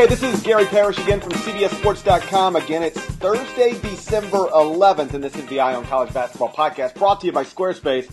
Okay, this is Gary Parrish again from CBSSports.com. Again, it's Thursday, December 11th, and this is the Eye on College Basketball podcast brought to you by Squarespace,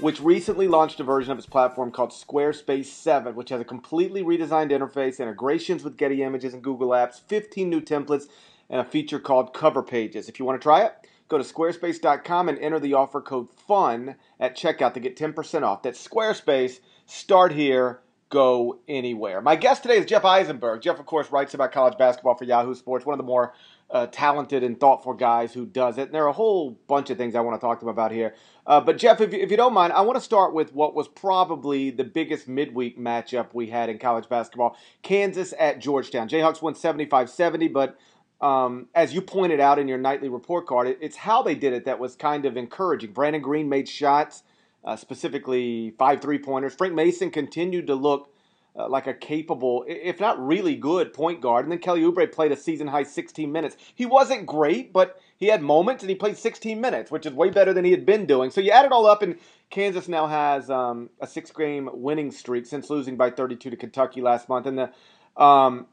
which recently launched a version of its platform called Squarespace 7, which has a completely redesigned interface, integrations with Getty Images and Google Apps, 15 new templates, and a feature called Cover Pages. If you want to try it, go to squarespace.com and enter the offer code FUN at checkout to get 10% off. That's Squarespace. Start here go anywhere. My guest today is Jeff Eisenberg. Jeff, of course, writes about college basketball for Yahoo Sports, one of the more uh, talented and thoughtful guys who does it. And there are a whole bunch of things I want to talk to him about here. Uh, but, Jeff, if you, if you don't mind, I want to start with what was probably the biggest midweek matchup we had in college basketball Kansas at Georgetown. Jayhawks won 75 70, but um, as you pointed out in your nightly report card, it, it's how they did it that was kind of encouraging. Brannen Greene made shots uh, specifically five three pointers. Frank Mason continued to look uh, like a capable, if not really good, point guard. And then Kelly Oubre played a season high 16 minutes. He wasn't great, but he had moments and he played 16 minutes, which is way better than he had been doing. So you add it all up, and Kansas now has um, a six game winning streak since losing by 32 to Kentucky last month. And the um,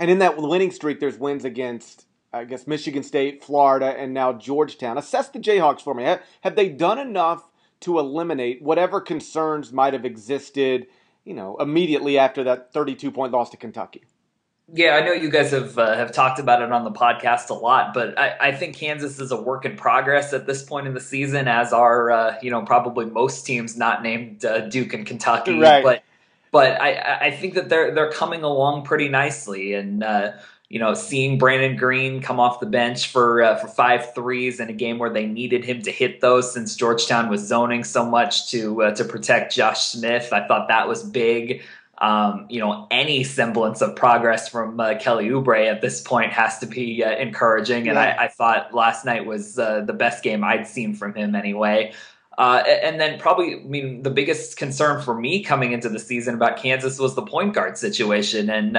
and in that winning streak, there's wins against I guess Michigan State, Florida, and now Georgetown. Assess the Jayhawks for me. Have, have they done enough to eliminate whatever concerns might have existed, you know, immediately after that 32 point loss to Kentucky. Yeah, I know you guys have uh, have talked about it on the podcast a lot, but I, I, think Kansas is a work in progress at this point in the season, as are uh, you know probably most teams not named uh, Duke and Kentucky. Right. But but I, I think that they're they're coming along pretty nicely, and uh, you know, seeing Brannen Greene come off the bench for uh, for five threes in a game where they needed him to hit those since Georgetown was zoning so much to uh, to protect Josh Smith, I thought that was big. Um, you know, any semblance of progress from uh, Kelly Oubre at this point has to be uh, encouraging, and I, I, thought last night was uh, the best game I'd seen from him anyway. Uh, and then probably, I mean, the biggest concern for me coming into the season about Kansas was the point guard situation, and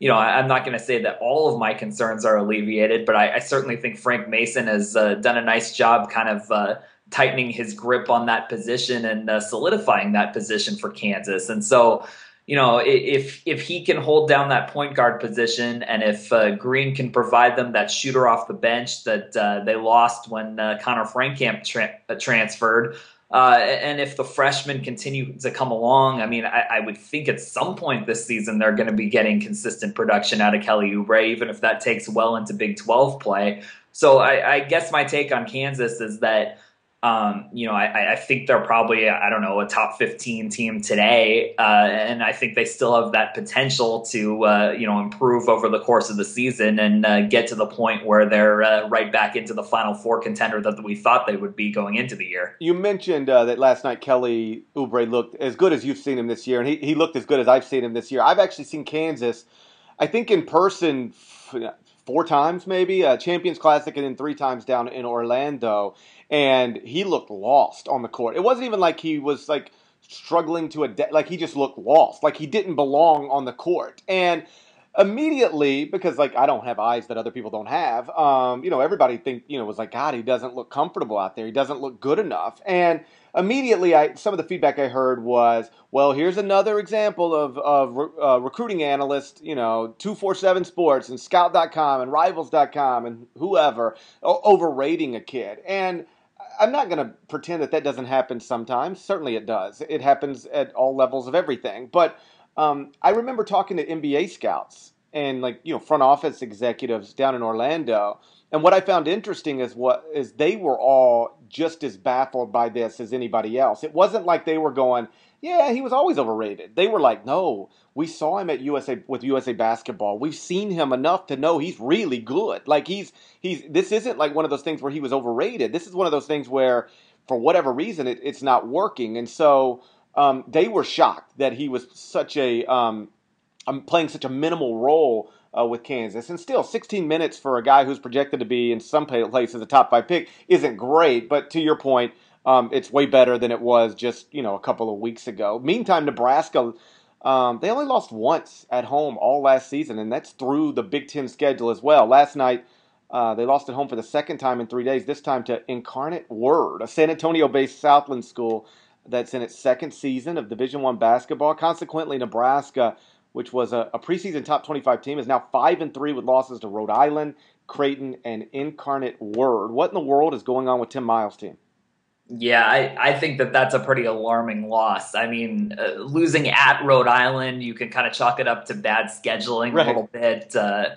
you know, I, am not going to say that all of my concerns are alleviated, but I, I certainly think Frank Mason has uh, done a nice job kind of uh, tightening his grip on that position and uh, solidifying that position for Kansas. And so, you know, if if he can hold down that point guard position, and if uh, Greene can provide them that shooter off the bench that uh, they lost when uh, Conner Frankamp tra- transferred, uh, and if the freshmen continue to come along, I mean, I, I, would think at some point this season they're going to be getting consistent production out of Kelly Oubre, even if that takes well into Big 12 play. So I, I guess my take on Kansas is that um, you know, I, I, think they're probably, I don't know, a top 15 team today. Uh, and I think they still have that potential to, uh, you know, improve over the course of the season and uh, get to the point where they're uh, right back into the final four contender that we thought they would be going into the year. You mentioned uh, that last night Kelly Oubre looked as good as you've seen him this year, and he, he looked as good as I've seen him this year. I've actually seen Kansas, I think in person, four times maybe, uh, Champions Classic, and then three times down in Orlando and he looked lost on the court. It wasn't even like he was like struggling to adapt. Like he just looked lost. Like he didn't belong on the court. And immediately, because like I don't have eyes that other people don't have, um, you know, everybody think you know was like, God, he doesn't look comfortable out there. He doesn't look good enough. And immediately, I some of the feedback I heard was, well, here's another example of of uh, recruiting analysts, you know, two four seven Sports and Scout.com and Rivals.com and whoever overrating a kid and I'm not going to pretend that that doesn't happen sometimes. Certainly it does. It happens at all levels of everything. But um, I remember talking to NBA scouts and like you know front office executives down in Orlando, and what I found interesting is what is they were all just as baffled by this as anybody else. It wasn't like they were going, "Yeah, he was always overrated." They were like, "No, we saw him at USA with USA basketball. We've seen him enough to know he's really good. Like he's he's this isn't like one of those things where he was overrated. This is one of those things where for whatever reason it, it's not working. And so um, they were shocked that he was such a um, um playing such a minimal role uh, with Kansas. And still, 16 minutes for a guy who's projected to be in some places a top five pick isn't great. But to your point, um, it's way better than it was just you know a couple of weeks ago. Meantime, Nebraska um, they only lost once at home all last season, and that's through the Big Ten schedule as well. Last night, uh, they lost at home for the second time in three days, this time to Incarnate Word, a San Antonio-based Southland school that's in its second season of Division One basketball. Consequently, Nebraska which was a, a preseason top 25 team, is now five and three with losses to Rhode Island, Creighton, and Incarnate Word. What in the world is going on with Tim Miles' team? Yeah, I, I think that that's a pretty alarming loss. I mean, uh, losing at Rhode Island, you can kind of chalk it up to bad scheduling right. a little bit. Uh,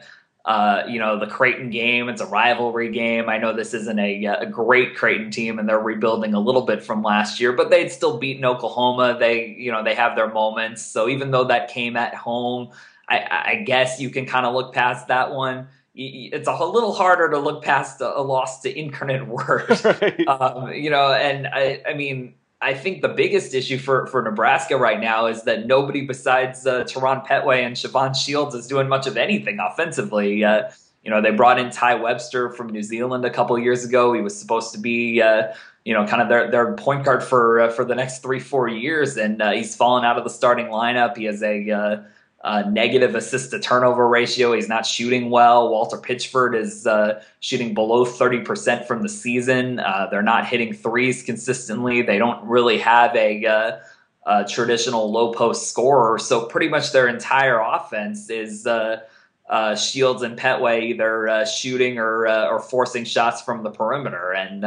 uh, you know, the Creighton game, it's a rivalry game. I know this isn't a, a, great Creighton team and they're rebuilding a little bit from last year, but they'd still beaten Oklahoma. They, you know, they have their moments. So even though that came at home, I, I guess you can kind of look past that one. It's a little harder to look past a, loss to Incarnate Word, right. um, you know, and I, I mean, I think the biggest issue for, for Nebraska right now is that nobody besides uh, Terran Petway and Shavon Shields is doing much of anything offensively. Uh, you know, they brought in Tai Webster from New Zealand a couple years ago. He was supposed to be, uh, you know, kind of their, their point guard for uh, for the next three four years, and uh, he's fallen out of the starting lineup. He has a uh, negative assist to turnover ratio. He's not shooting well. Walter Pitchford is uh, shooting below 30% from the season. Uh, they're not hitting threes consistently. They don't really have a, uh, a, traditional low post scorer. So pretty much their entire offense is uh, uh, Shields and Petway either shooting or or forcing shots from the perimeter. And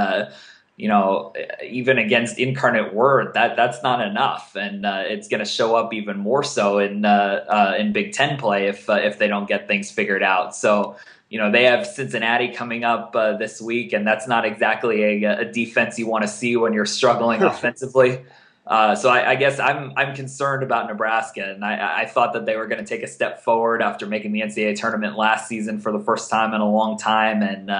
you know, even against Incarnate Word, that that's not enough, and uh, it's going to show up even more so in uh, uh, in Big Ten play if uh, if they don't get things figured out. So, you know, they have Cincinnati coming up uh, this week, and that's not exactly a, a defense you want to see when you're struggling offensively. Uh, so I, I, guess I'm I'm concerned about Nebraska, and I, I thought that they were going to take a step forward after making the NCAA tournament last season for the first time in a long time, and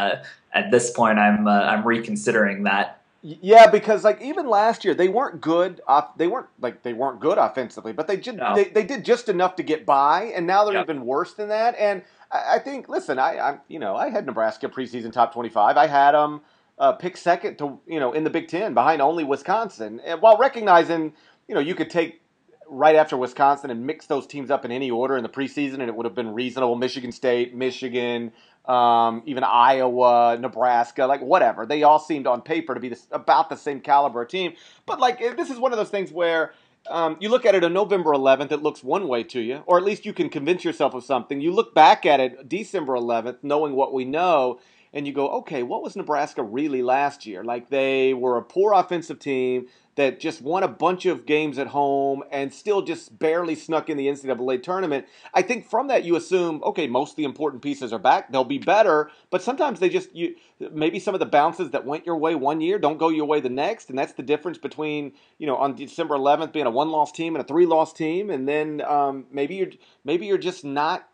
at this point, I'm uh, I'm reconsidering that. Yeah, because like even last year, they weren't good. Off, they weren't like they weren't good offensively, but they did no. they, they did just enough to get by, and now they're yep. even worse than that. And I, I think, listen, I, I you know I had Nebraska preseason top twenty five. I had them uh, pick second to you know in the Big Ten behind only Wisconsin, and while recognizing you know you could take right after Wisconsin and mix those teams up in any order in the preseason, and it would have been reasonable. Michigan State, Michigan, um, even Iowa, Nebraska, like whatever. They all seemed on paper to be this, about the same caliber team. But like this is one of those things where um, you look at it on November 11th, it looks one way to you, or at least you can convince yourself of something. You look back at it December 11th, knowing what we know, and you go, okay, what was Nebraska really last year? Like they were a poor offensive team that just won a bunch of games at home and still just barely snuck in the NCAA tournament. I think from that you assume, okay, most of the important pieces are back. They'll be better, but sometimes they just you maybe some of the bounces that went your way one year don't go your way the next, and that's the difference between you know on December 11th being a one-loss team and a three-loss team, and then um, maybe you're maybe you're just not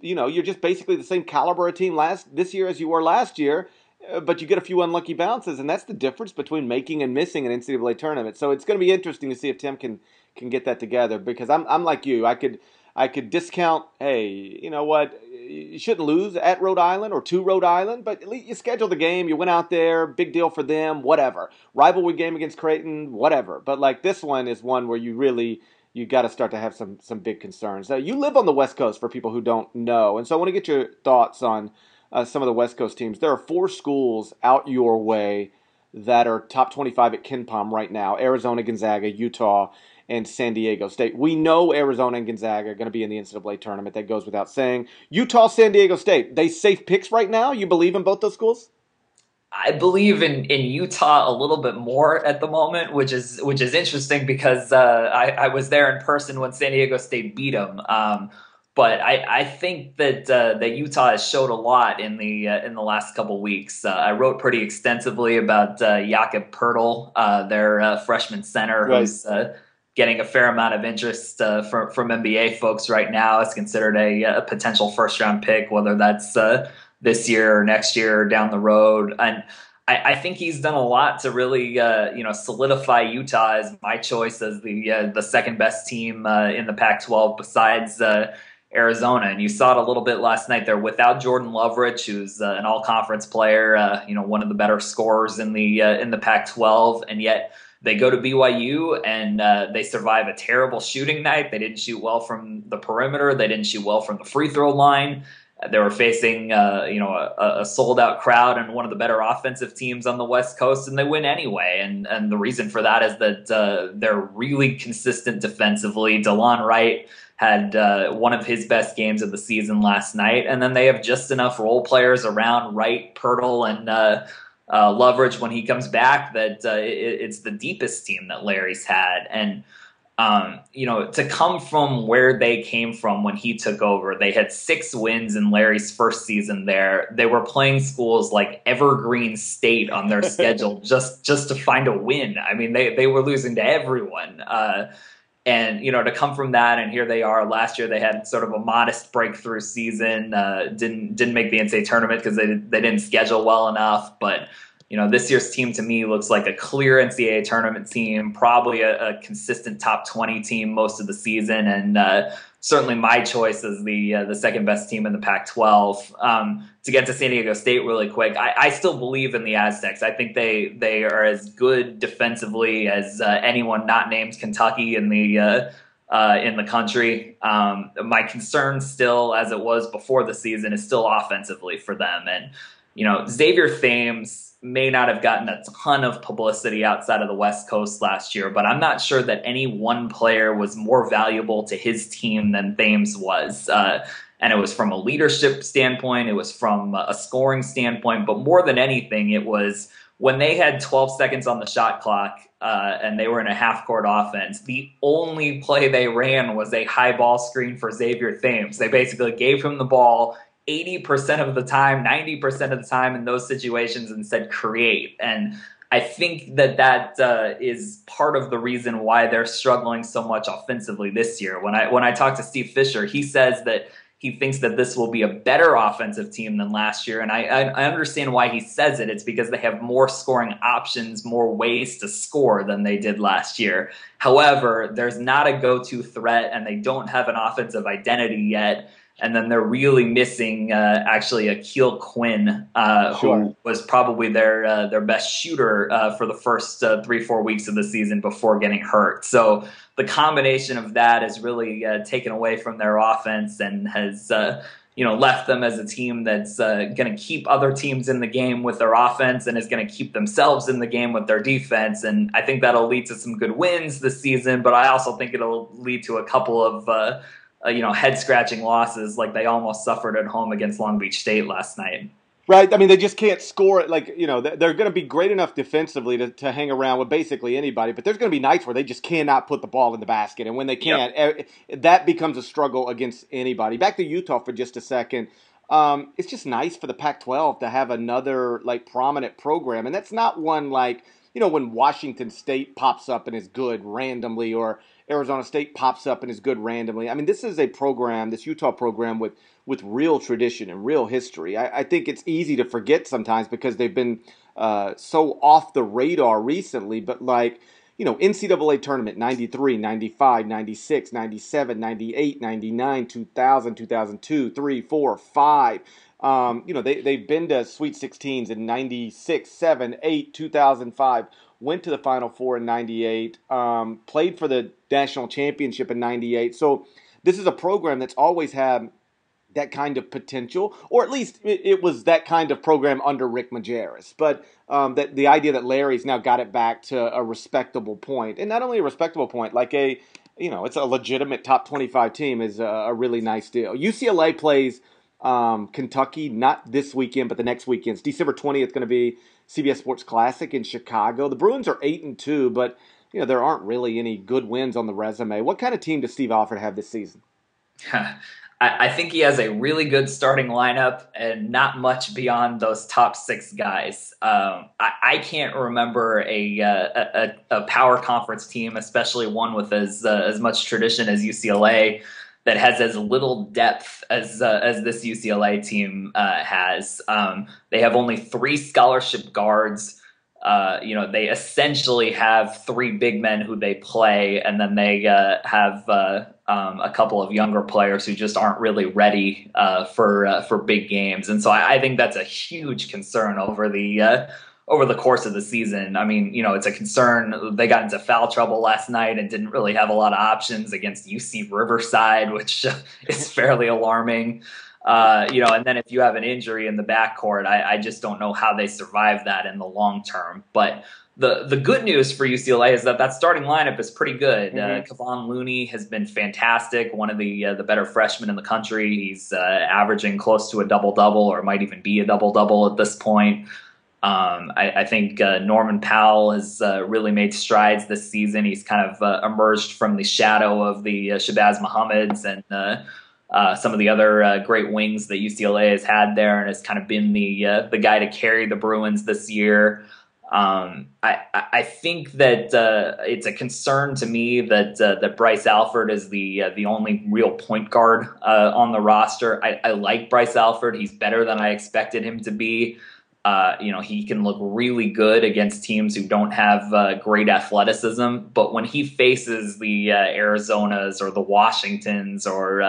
you know you're just basically the same caliber of team last this year as you were last year uh, but you get a few unlucky bounces, and that's the difference between making and missing an NCAA tournament. So it's going to be interesting to see if Tim can can get that together. Because I'm I'm like you, I could I could discount. Hey, you know what? You shouldn't lose at Rhode Island or to Rhode Island, but at least you scheduled the game. You went out there, big deal for them. Whatever rivalry game against Creighton, whatever. But like this one is one where you really you got to start to have some some big concerns. Uh, you live on the West Coast for people who don't know, and so I want to get your thoughts on uh, some of the West Coast teams. There are four schools out your way that are top 25 at KenPom right now Arizona, Gonzaga, Utah, and San Diego State. We know Arizona and Gonzaga are going to be in the NCAA tournament. That goes without saying. Utah, San Diego State, they safe picks right now? You believe in both those schools? I believe in, in Utah a little bit more at the moment, which is which is interesting because uh, I, I was there in person when San Diego State beat them. Um, but I, I think that uh, that Utah has showed a lot in the uh, in the last couple weeks. Uh, I wrote pretty extensively about uh, Jakob Poeltl, uh, their uh, freshman center, right. who's uh, getting a fair amount of interest from from NBA folks right now. It's considered a, a potential first round pick, whether that's this year or next year or down the road. And I, I think he's done a lot to really you know solidify Utah as my choice as the the second best team in the Pac-12 besides. Arizona. And you saw it a little bit last night there without Jordan Loveridge, who's uh, an all-conference player, uh, you know, one of the better scorers in the uh, in the Pac-12, and yet they go to BYU and uh, they survive a terrible shooting night. They didn't shoot well from the perimeter. They didn't shoot well from the free throw line. They were facing, uh, you know, a, a, sold out crowd and one of the better offensive teams on the West Coast, and they win anyway. And and the reason for that is that uh, they're really consistent defensively. Delon Wright had uh, one of his best games of the season last night, and then they have just enough role players around Wright, Poeltl, and uh, uh, Loveridge when he comes back that uh, it, it's the deepest team that Larry's had, and um, you know, to come from where they came from when he took over, they had six wins in Larry's first season there. They were playing schools like Evergreen State on their schedule just just to find a win. I mean, they they were losing to everyone. Uh, and you know, to come from that, and here they are. Last year, they had sort of a modest breakthrough season. Uh, didn't didn't make the NCAA tournament because they they didn't schedule well enough, but you know, this year's team to me looks like a clear NCAA tournament team, probably a, a consistent top 20 team most of the season, and uh, certainly my choice as the uh, the second best team in the Pac-12. Um, to get to San Diego State really quick, I, I, still believe in the Aztecs. I think they they are as good defensively as uh, anyone not named Kentucky in the uh, uh, in the country. Um, my concern still, as it was before the season, is still offensively for them. And you know, Xavier Thames may not have gotten a ton of publicity outside of the West Coast last year, but I'm not sure that any one player was more valuable to his team than Thames was. Uh, and it was from a leadership standpoint, it was from a scoring standpoint, but more than anything, it was when they had 12 seconds on the shot clock uh, and they were in a half court offense, the only play they ran was a high ball screen for Xavier Thames. They basically gave him the ball 80% of the time, 90% of the time in those situations and said create. And I think that that uh, is part of the reason why they're struggling so much offensively this year. When I when I talk to Steve Fisher, he says that he thinks that this will be a better offensive team than last year, and I, I, understand why he says it. It's because they have more scoring options, more ways to score than they did last year. However, there's not a go-to threat, and they don't have an offensive identity yet and then they're really missing uh, actually Aqeel Quinn, uh, sure. who was probably their uh, their best shooter uh, for the first uh, three four weeks of the season before getting hurt. So the combination of that has really uh, taken away from their offense and has. you know, left them as a team that's going to keep other teams in the game with their offense and is going to keep themselves in the game with their defense. And I think that'll lead to some good wins this season. But I also think it'll lead to a couple of uh, you know, head scratching losses like they almost suffered at home against Long Beach State last night. Right. I mean, they just can't score it. Like, you know, they're going to be great enough defensively to, to hang around with basically anybody, but there's going to be nights where they just cannot put the ball in the basket. And when they can't, yep. Eh, that becomes a struggle against anybody. Back to Utah for just a second. Um, it's just nice for the Pac 12 to have another, like, prominent program. And that's not one like, you know, when Washington State pops up and is good randomly or Arizona State pops up and is good randomly. I mean, this is a program, this Utah program with with real tradition and real history. I, I think it's easy to forget sometimes because they've been uh, so off the radar recently. But like, you know, NCAA tournament 93, 95, 96, 97, 98, 99, 2000, 2002, 3, 4, 5. Um, you know, they, they've been to Sweet 16s in 96, 7, 8, 2005 went to the Final Four in '98, um, played for the national championship in '98. So this is a program that's always had that kind of potential, or at least it, it was that kind of program under Rick Majerus. But um, that the idea that Larry's now got it back to a respectable point, and not only a respectable point, like a you know, it's a legitimate top 25 team is a, a really nice deal. UCLA plays um, Kentucky not this weekend, but the next weekend. It's December 20th, going to be CBS Sports Classic in Chicago. The Bruins are eight and two, but you know there aren't really any good wins on the resume. What kind of team does Steve Alford have this season? I think he has a really good starting lineup and not much beyond those top six guys. Um, I, I, can't remember a, uh, a, a power conference team, especially one with as uh, as much tradition as UCLA, that has as little depth as uh, as this UCLA team uh, has. Um, they have only three scholarship guards. Uh, you know, they essentially have three big men who they play, and then they uh, have uh, um, a couple of younger players who just aren't really ready uh, for for big games. And so I, I, think that's a huge concern over the over the course of the season. I mean, you know, it's a concern. They got into foul trouble last night and didn't really have a lot of options against UC Riverside, which is fairly alarming. Uh, you know, and then if you have an injury in the backcourt, I, I just don't know how they survive that in the long term. But the the good news for UCLA is that that starting lineup is pretty good. Uh, mm-hmm. Uh, Kevon Looney has been fantastic, one of the uh, the better freshmen in the country. He's uh, averaging close to a double double, or might even be a double double at this point. Um, I, I, think uh, Norman Powell has uh, really made strides this season. He's kind of emerged from the shadow of the Shabazz Muhammads and some of the other great wings that UCLA has had there, and has kind of been the the guy to carry the Bruins this year. Um, I, I think that uh, it's a concern to me that uh, that Bryce Alford is the uh, the only real point guard uh, on the roster. I, I, like Bryce Alford; he's better than I expected him to be. Uh, you know, he can look really good against teams who don't have uh, great athleticism. But when he faces the Arizonas or the Washingtons or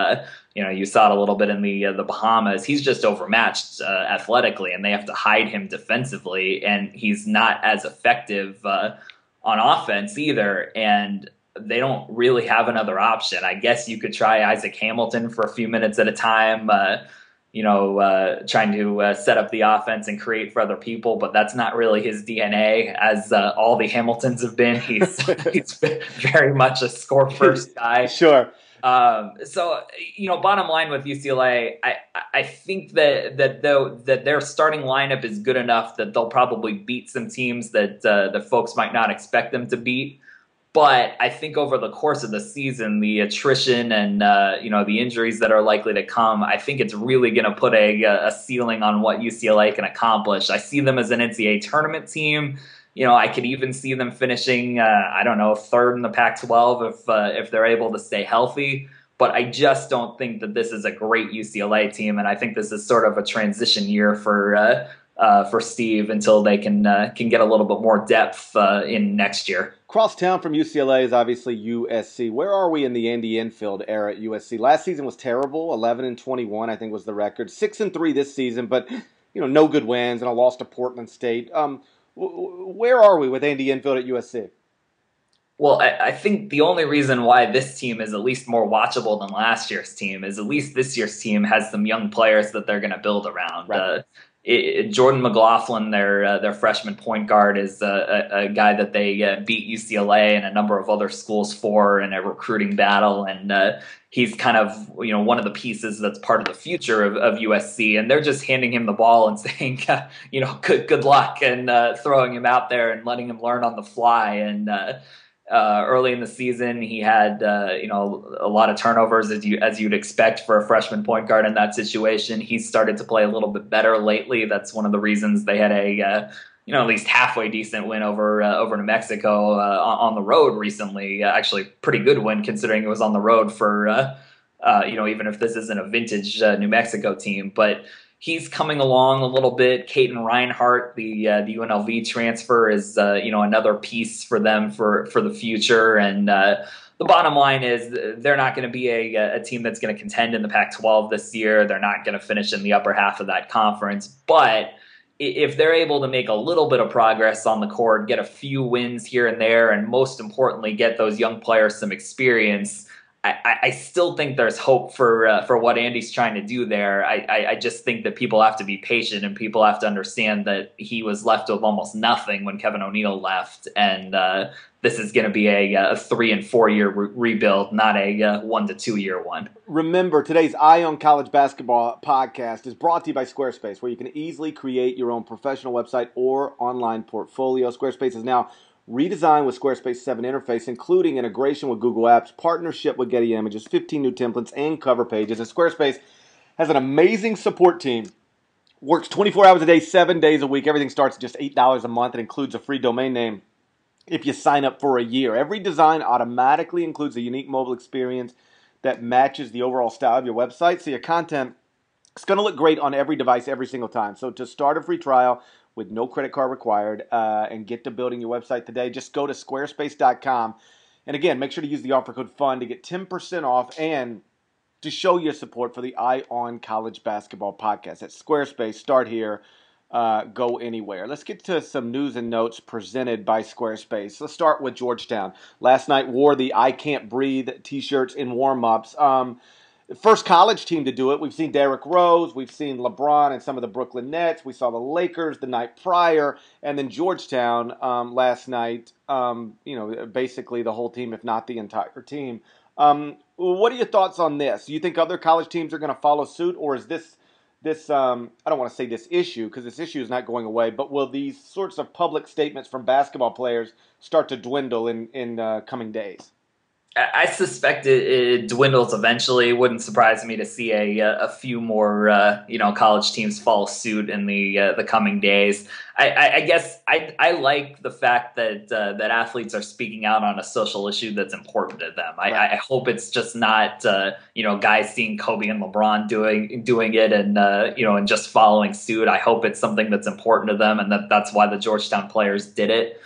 you know, you saw it a little bit in the uh, the Bahamas. He's just overmatched uh, athletically, and they have to hide him defensively, and he's not as effective uh, on offense either. And they don't really have another option. I guess you could try Isaac Hamilton for a few minutes at a time. Uh, you know, uh, trying to uh, set up the offense and create for other people, but that's not really his DNA, as all the Hamiltons have been. He's he's very much a score first guy. Sure. Um, so you know, bottom line with UCLA, I I think that that though that their starting lineup is good enough that they'll probably beat some teams that uh, the folks might not expect them to beat. But I think over the course of the season, the attrition and uh, you know the injuries that are likely to come, I think it's really going to put a, a ceiling on what UCLA can accomplish. I see them as an NCAA tournament team you know, I could even see them finishing, uh, I don't know, third in the Pac-12 if uh, if they're able to stay healthy. But I just don't think that this is a great UCLA team, and I think this is sort of a transition year for uh, uh for Steve until they can uh, can get a little bit more depth uh, in next year. Cross town from UCLA is obviously USC. Where are we in the Andy Enfield era at USC? Last season was terrible. Eleven and twenty-one, I think, was the record. Six and three this season, but you know, no good wins and a loss to Portland State. Um, where are we with Andy Enfield at USC? Well, I, I, think the only reason why this team is at least more watchable than last year's team is at least this year's team has some young players that they're going to build around. Right. Uh, it, Jordan McLaughlin, their uh, their freshman point guard, is a, a, a guy that they uh, beat UCLA and a number of other schools for in a recruiting battle, and uh, he's kind of you know one of the pieces that's part of the future of, of USC, and they're just handing him the ball and saying, you know, good good luck, and uh, throwing him out there and letting him learn on the fly, and uh, early in the season, he had uh, you know a lot of turnovers as you as you'd expect for a freshman point guard in that situation. He's started to play a little bit better lately. That's one of the reasons they had a uh, you know at least halfway decent win over uh, over New Mexico uh, on, the road recently. Uh, actually, pretty good win considering it was on the road for you know even if this isn't a vintage New Mexico team, but he's coming along a little bit. Katin Reinhardt, the uh, the UNLV transfer, is uh, you know another piece for them for for the future. And uh, the bottom line is they're not going to be a, a team that's going to contend in the Pac-12 this year. They're not going to finish in the upper half of that conference, but if they're able to make a little bit of progress on the court, get a few wins here and there, and most importantly, get those young players some experience, I, I, still think there's hope for uh, for what Andy's trying to do there. I, I, I, just think that people have to be patient and people have to understand that he was left with almost nothing when Kevin O'Neill left, and uh, this is going to be a, a, three and four year re- rebuild, not a uh, one to two year one. Remember, today's Eye on College Basketball podcast is brought to you by Squarespace, where you can easily create your own professional website or online portfolio. Squarespace is now redesigned with Squarespace 7 interface, including integration with Google Apps, partnership with Getty Images, 15 new templates, and cover pages. And Squarespace has an amazing support team. Works 24 hours a day, seven days a week. Everything starts at just $8 a month. It includes a free domain name if you sign up for a year. Every design automatically includes a unique mobile experience that matches the overall style of your website. So your content is going to look great on every device every single time. So to start a free trial, with no credit card required uh, and get to building your website today. Just go to squarespace.com. And again, make sure to use the offer code FUN to get 10% off and to show your support for the Eye on College Basketball podcast. At Squarespace, start here, uh, go anywhere. Let's get to some news and notes presented by Squarespace. Let's start with Georgetown. Last night wore the I Can't Breathe t shirts in warm ups. Um, first college team to do it. We've seen Derrick Rose, we've seen LeBron and some of the Brooklyn Nets. We saw the Lakers the night prior, and then Georgetown um, last night. Um, you know, basically the whole team, if not the entire team. Um, what are your thoughts on this? Do you think other college teams are going to follow suit, or is this this um, I don't want to say this issue because this issue is not going away, but will these sorts of public statements from basketball players start to dwindle in in uh, coming days? I suspect it, it, dwindles eventually. It wouldn't surprise me to see a a few more uh, you know college teams fall suit in the uh, the coming days. I, I, I, guess I I like the fact that uh, that athletes are speaking out on a social issue that's important to them. I, right. I hope it's just not uh, you know guys seeing Kobe and LeBron doing doing it and uh, you know and just following suit. I hope it's something that's important to them and that that's why the Georgetown players did it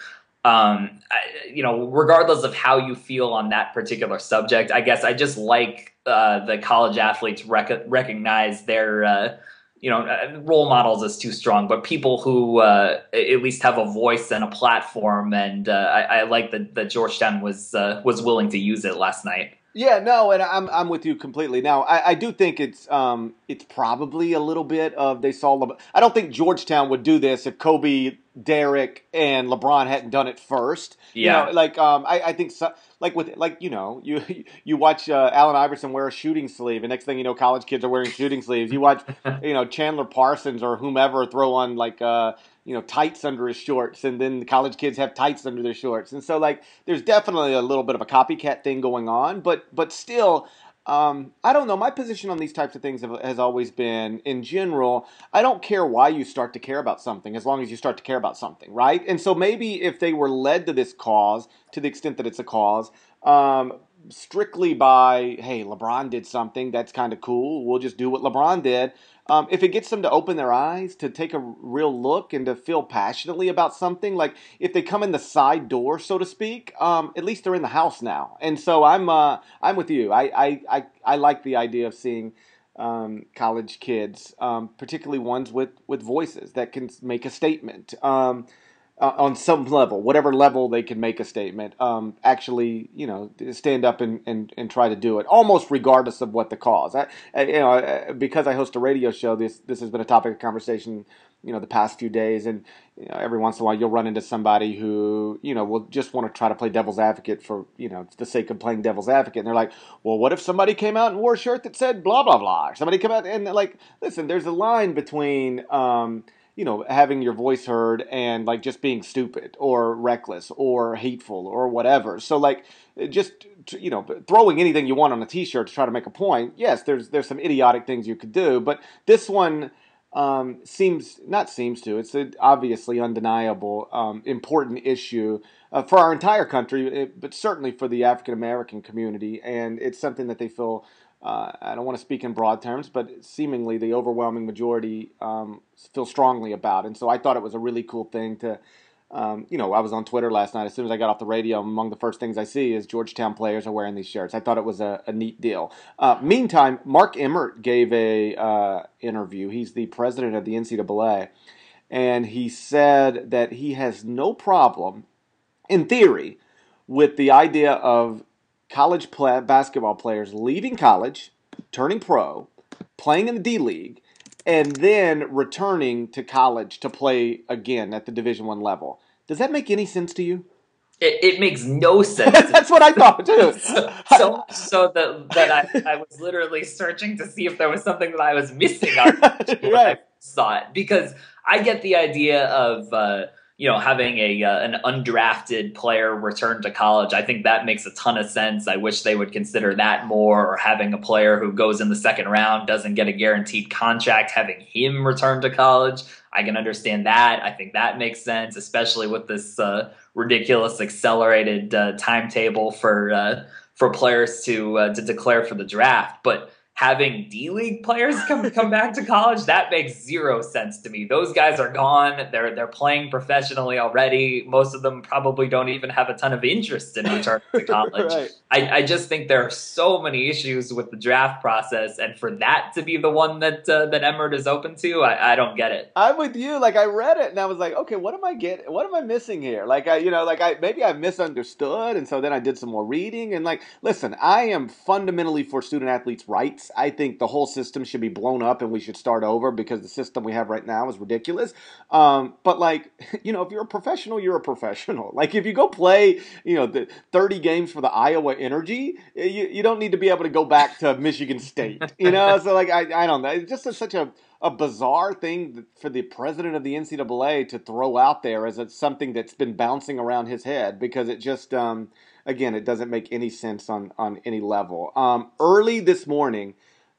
um, I, you know, regardless of how you feel on that particular subject, I guess I just like uh, the college athletes rec- recognize their, uh, you know, uh, role models is too strong, but people who uh, at least have a voice and a platform, and uh, I, I, like that, that Georgetown was uh, was willing to use it last night. Yeah, no, and I'm I'm with you completely. Now, I, I do think it's um it's probably a little bit of they saw. Le- I don't think Georgetown would do this if Kobe, Derrick, and LeBron hadn't done it first. Yeah, you know, like um I, I think so, like with like you know you you watch uh, Allen Iverson wear a shooting sleeve, and next thing you know, college kids are wearing shooting sleeves. You watch you know Chandler Parsons or whomever throw on like uh you know tights under his shorts and then the college kids have tights under their shorts and so like there's definitely a little bit of a copycat thing going on but but still um, I don't know. My position on these types of things have, has always been, in general, I don't care why you start to care about something, as long as you start to care about something, right? And so maybe if they were led to this cause, to the extent that it's a cause, um, strictly by, hey, LeBron did something, that's kind of cool. We'll just do what LeBron did. Um, if it gets them to open their eyes, to take a real look, and to feel passionately about something, like if they come in the side door, so to speak, um, at least they're in the house now. And so I'm uh, I'm with you. I, I, I, I like the idea of seeing um, college kids, um, particularly ones with, with voices that can make a statement. Uh, on some level, whatever level they can make a statement, um, actually, you know, stand up and, and, and try to do it, almost regardless of what the cause. I, I, you know, because I host a radio show, this this has been a topic of conversation, you know, the past few days, and you know, every once in a while you'll run into somebody who, you know, will just want to try to play devil's advocate for, you know, the sake of playing devil's advocate, and they're like, well, what if somebody came out and wore a shirt that said blah blah blah, somebody come out and like, listen, there's a line between. Um, you know, having your voice heard and like just being stupid or reckless or hateful or whatever. So like just you know, throwing anything you want on a t-shirt to try to make a point. Yes, there's there's some idiotic things you could do, but this one um, seems not seems to. It's an obviously undeniable um, important issue uh, for our entire country, but certainly for the African American community, and it's something that they feel uh, I don't want to speak in broad terms, but seemingly the overwhelming majority um, feel strongly about. And so I thought it was a really cool thing to, um, you know, I was on Twitter last night. As soon as I got off the radio, among the first things I see is Georgetown players are wearing these shirts. I thought it was a, a neat deal. Uh, meantime, Mark Emmert gave a uh, interview. He's the president of the NCAA, and he said that he has no problem, in theory, with the idea of college play, basketball players leaving college, turning pro, playing in the D League, and then returning to college to play again at the Division One level. Does that make any sense to you? It, it makes no sense. That's what I thought too. so, so, so that that I, I was literally searching to see if there was something that I was missing on right. I saw it because I get the idea of. Uh, you know, having a uh, an undrafted player return to college, I think that makes a ton of sense. I wish they would consider that more, or having a player who goes in the second round doesn't get a guaranteed contract, having him return to college. I can understand that. I think that makes sense, especially with this uh, ridiculous accelerated uh, timetable for uh, for players to uh, to declare for the draft, but having D League players come come back to college, that makes zero sense to me. Those guys are gone. They're they're playing professionally already. Most of them probably don't even have a ton of interest in returning to college. right. I, I just think there are so many issues with the draft process, and for that to be the one that uh, that Emmert is open to, I, I don't get it. I'm with you. Like I read it and I was like, okay, what am I getting? What am I missing here? Like I, you know, like I maybe I misunderstood, and so then I did some more reading and like, listen, I am fundamentally for student athletes' rights. I think the whole system should be blown up and we should start over because the system we have right now is ridiculous. Um, but like, you know, if you're a professional, you're a professional. Like if you go play, you know, the 30 games for the Iowa Energy, you, you don't need to be able to go back to Michigan State. You know, so like I, I don't know. It's just a, such a a bizarre thing for the president of the NCAA to throw out there as it's something that's been bouncing around his head because it just, um, again, it doesn't make any sense on, on any level. Um, early this morning,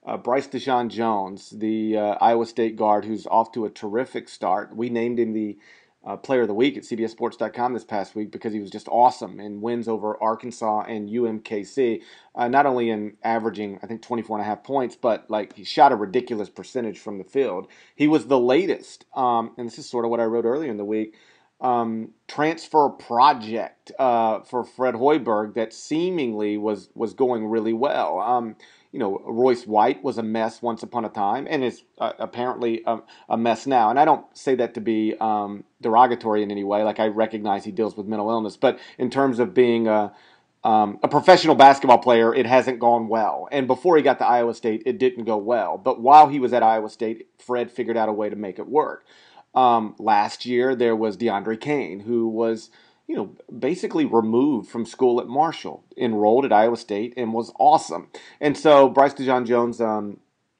uh, Bryce Dejean Jones, the uh, Iowa State guard who's off to a terrific start, we named him the uh, player of the week at CBSSports.com this past week because he was just awesome in wins over Arkansas and UMKC. Uh, not only in averaging, I think, 24 and a half points, but like he shot a ridiculous percentage from the field. He was the latest, um, and this is sort of what I wrote earlier in the week. Um, transfer project uh, for Fred Hoiberg that seemingly was was going really well. Um, you know, Royce White was a mess once upon a time and is uh, apparently a, a, mess now. And I don't say that to be um, derogatory in any way. Like I recognize he deals with mental illness, but in terms of being a um, a professional basketball player, it hasn't gone well. And before he got to Iowa State, it didn't go well. But while he was at Iowa State, Fred figured out a way to make it work. Um, last year, there was DeAndre Kane, who was you know, basically removed from school at Marshall, enrolled at Iowa State, and was awesome. And so Bryce Dejean Jones um,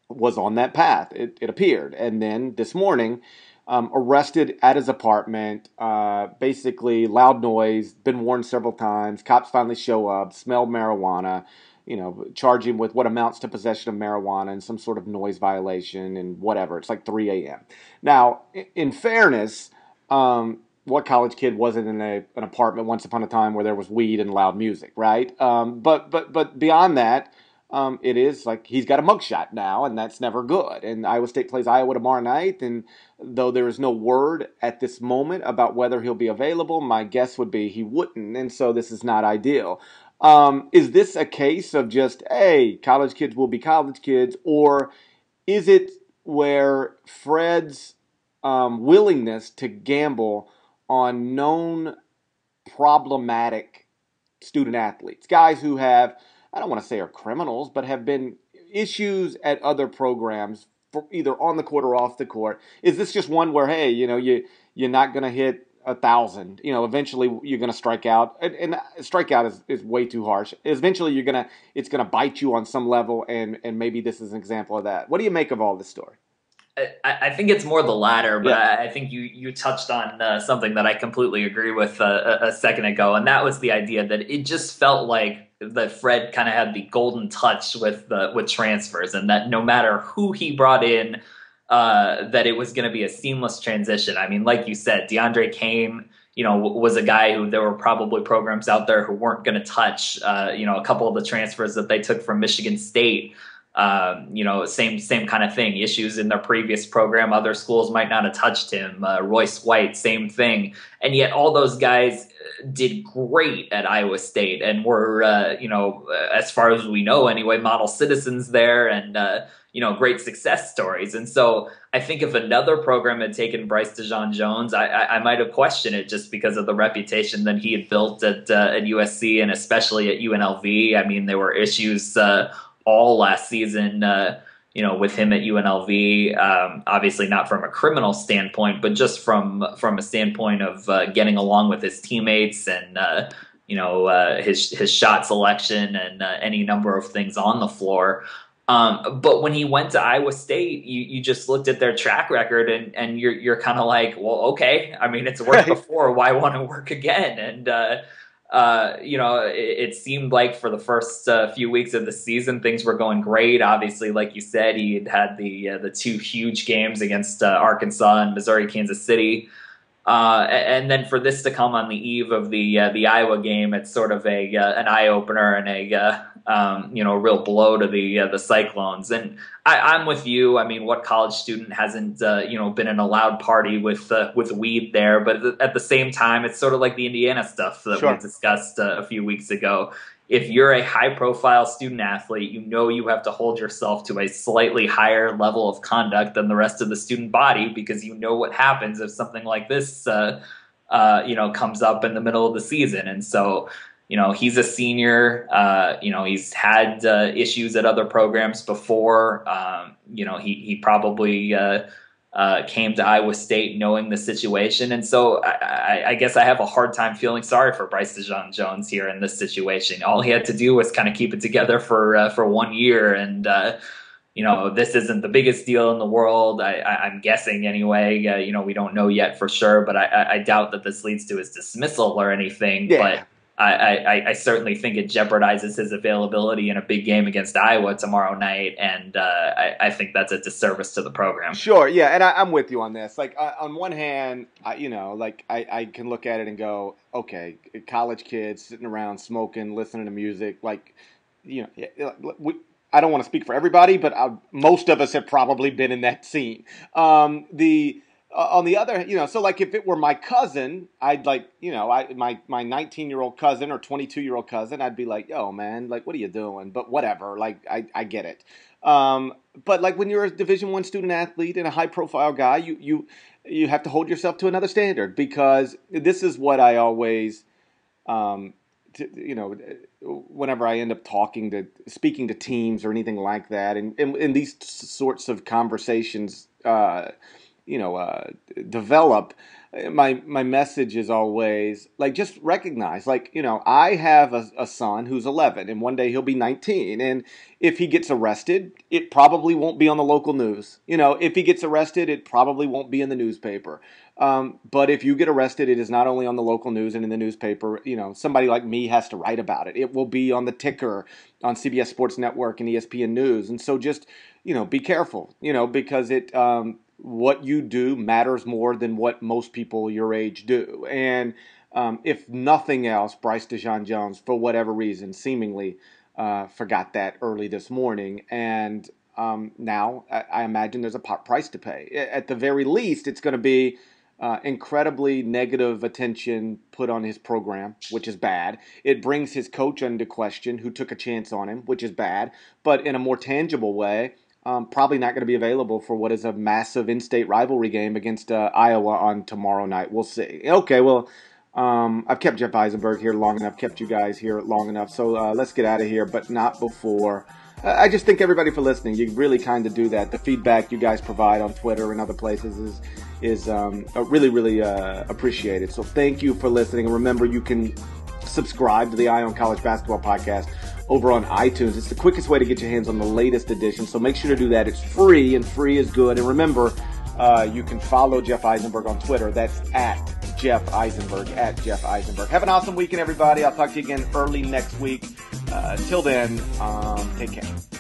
was on that path, it, it, appeared. And then this morning, um, arrested at his apartment, uh, basically loud noise, been warned several times. Cops finally show up, smell marijuana, you know, charge him with what amounts to possession of marijuana and some sort of noise violation and whatever. It's like 3 a.m. Now, in fairness, um, what college kid wasn't in a, an apartment once upon a time where there was weed and loud music, right? Um, but but but beyond that, um, it is like he's got a mugshot now, and that's never good. And Iowa State plays Iowa tomorrow night, and though there is no word at this moment about whether he'll be available, my guess would be he wouldn't, and so this is not ideal. Um, is this a case of just hey, college kids will be college kids, or is it where Fred's um, willingness to gamble on known problematic student athletes, guys who have, I don't want to say are criminals, but have been issues at other programs for either on the court or off the court. Is this just one where, hey, you know, you you're not going to hit a thousand. You know, eventually you're going to strike out, and, and strikeout is, is way too harsh. Eventually, you're gonna it's going to bite you on some level, and and maybe this is an example of that. What do you make of all this story? I, I think it's more the latter, but yeah. I think you you touched on uh, something that I completely agree with uh, a, a, second ago, and that was the idea that it just felt like that Fred kind of had the golden touch with the with transfers, and that no matter who he brought in, uh, that it was going to be a seamless transition. I mean, like you said, DeAndre Kane, you know, was a guy who there were probably programs out there who weren't going to touch. Uh, you know, a couple of the transfers that they took from Michigan State um, you know, same same kind of thing. Issues in their previous program, other schools might not have touched him. Uh, Royce White, same thing. And yet, all those guys uh, did great at Iowa State and were, uh, you know, uh, as far as we know, anyway, model citizens there, and uh, you know, great success stories. And so, I think if another program had taken Bryce Dejean Jones, I, I, I might have questioned it just because of the reputation that he had built at uh, at USC and especially at UNLV. I mean, there were issues all last season. Uh, you know, with him at UNLV, um, obviously not from a criminal standpoint, but just from from a standpoint of uh, getting along with his teammates and uh, you know uh, his his shot selection and uh, any number of things on the floor. Um, but when he went to Iowa State, you, you just looked at their track record and, and you're you're kind of like, well, okay. I mean, it's worked before. Why want to work again? And uh, you know, it, it, seemed like for the first uh, few weeks of the season, things were going great. Obviously, like you said, he had had the uh, the two huge games against uh, Arkansas and Missouri, Kansas City. Uh, and then for this to come on the eve of the uh, the Iowa game, it's sort of a uh, an eye opener and a uh, um, you know a real blow to the uh, the Cyclones. And I, am with you. I mean, what college student hasn't uh, you know been in a loud party with with weed there? But at the same time, it's sort of like the Indiana stuff that sure. we discussed a few weeks ago if you're a high profile student athlete, you know you have to hold yourself to a slightly higher level of conduct than the rest of the student body because you know what happens if something like this, uh, uh, you know, comes up in the middle of the season. And so, you know, he's a senior. Uh, you know, he's had uh, issues at other programs before. Um, you know, he he probably uh, uh, came to Iowa State knowing the situation, and so I, I, I, guess I have a hard time feeling sorry for Bryce Dejean Jones here in this situation. All he had to do was kind of keep it together for uh, for one year, and uh, you know, this isn't the biggest deal in the world. I, am guessing anyway. you know, we don't know yet for sure, but I, I, doubt that this leads to his dismissal or anything. Yeah. But I, I, I, certainly think it jeopardizes his availability in a big game against Iowa tomorrow night, and uh, I, I, think that's a disservice to the program. Sure, yeah, and I, am with you on this. Like uh, on one hand, I, you know, like I, I can look at it and go, okay, college kids sitting around smoking, listening to music, like, you know, we, I don't want to speak for everybody, but uh, most of us have probably been in that scene. Um, the uh, on the other, you know, so like if it were my cousin, I'd like, you know, I my my 19 year old cousin or 22 year old cousin, I'd be like, yo, man, like, what are you doing? But whatever, like, I I get it. Um, but like when you're a Division One student athlete and a high profile guy, you you you have to hold yourself to another standard because this is what I always, um, to, you know, whenever I end up talking to speaking to teams or anything like that, and in, these sorts of conversations. Uh, you know uh, develop my my message is always like just recognize like you know i have a, a, son who's 11 and one day he'll be 19 and if he gets arrested it probably won't be on the local news. You know if he gets arrested it probably won't be in the newspaper. Um, but if you get arrested it is not only on the local news and in the newspaper you know somebody like me has to write about it. It will be on the ticker on cbs sports network and espn news. And so just you know be careful you know because it um, what you do matters more than what most people your age do. And um, if nothing else, Bryce Dejean Jones, for whatever reason, seemingly uh, forgot that early this morning. And um, now I, I, imagine there's a price to pay. At the very least, it's going to be uh, incredibly negative attention put on his program, which is bad. It brings his coach into question, who took a chance on him, which is bad. But in a more tangible way, um, probably not going to be available for what is a massive in-state rivalry game against uh, Iowa on tomorrow night. We'll see. Okay, well, um, I've kept Jeff Eisenberg here long enough, kept you guys here long enough. So uh, let's get out of here, but not before. I just thank everybody for listening. You really kind of do that. The feedback you guys provide on Twitter and other places is is um, really really uh, appreciated. So thank you for listening. remember, you can subscribe to the Eye on College Basketball podcast over on iTunes. It's the quickest way to get your hands on the latest edition. So make sure to do that. It's free and free is good. And remember, uh, you can follow Jeff Eisenberg on Twitter. That's at Jeff Eisenberg, at Jeff Eisenberg. Have an awesome weekend, everybody. I'll talk to you again early next week. Uh, till then, um, take care.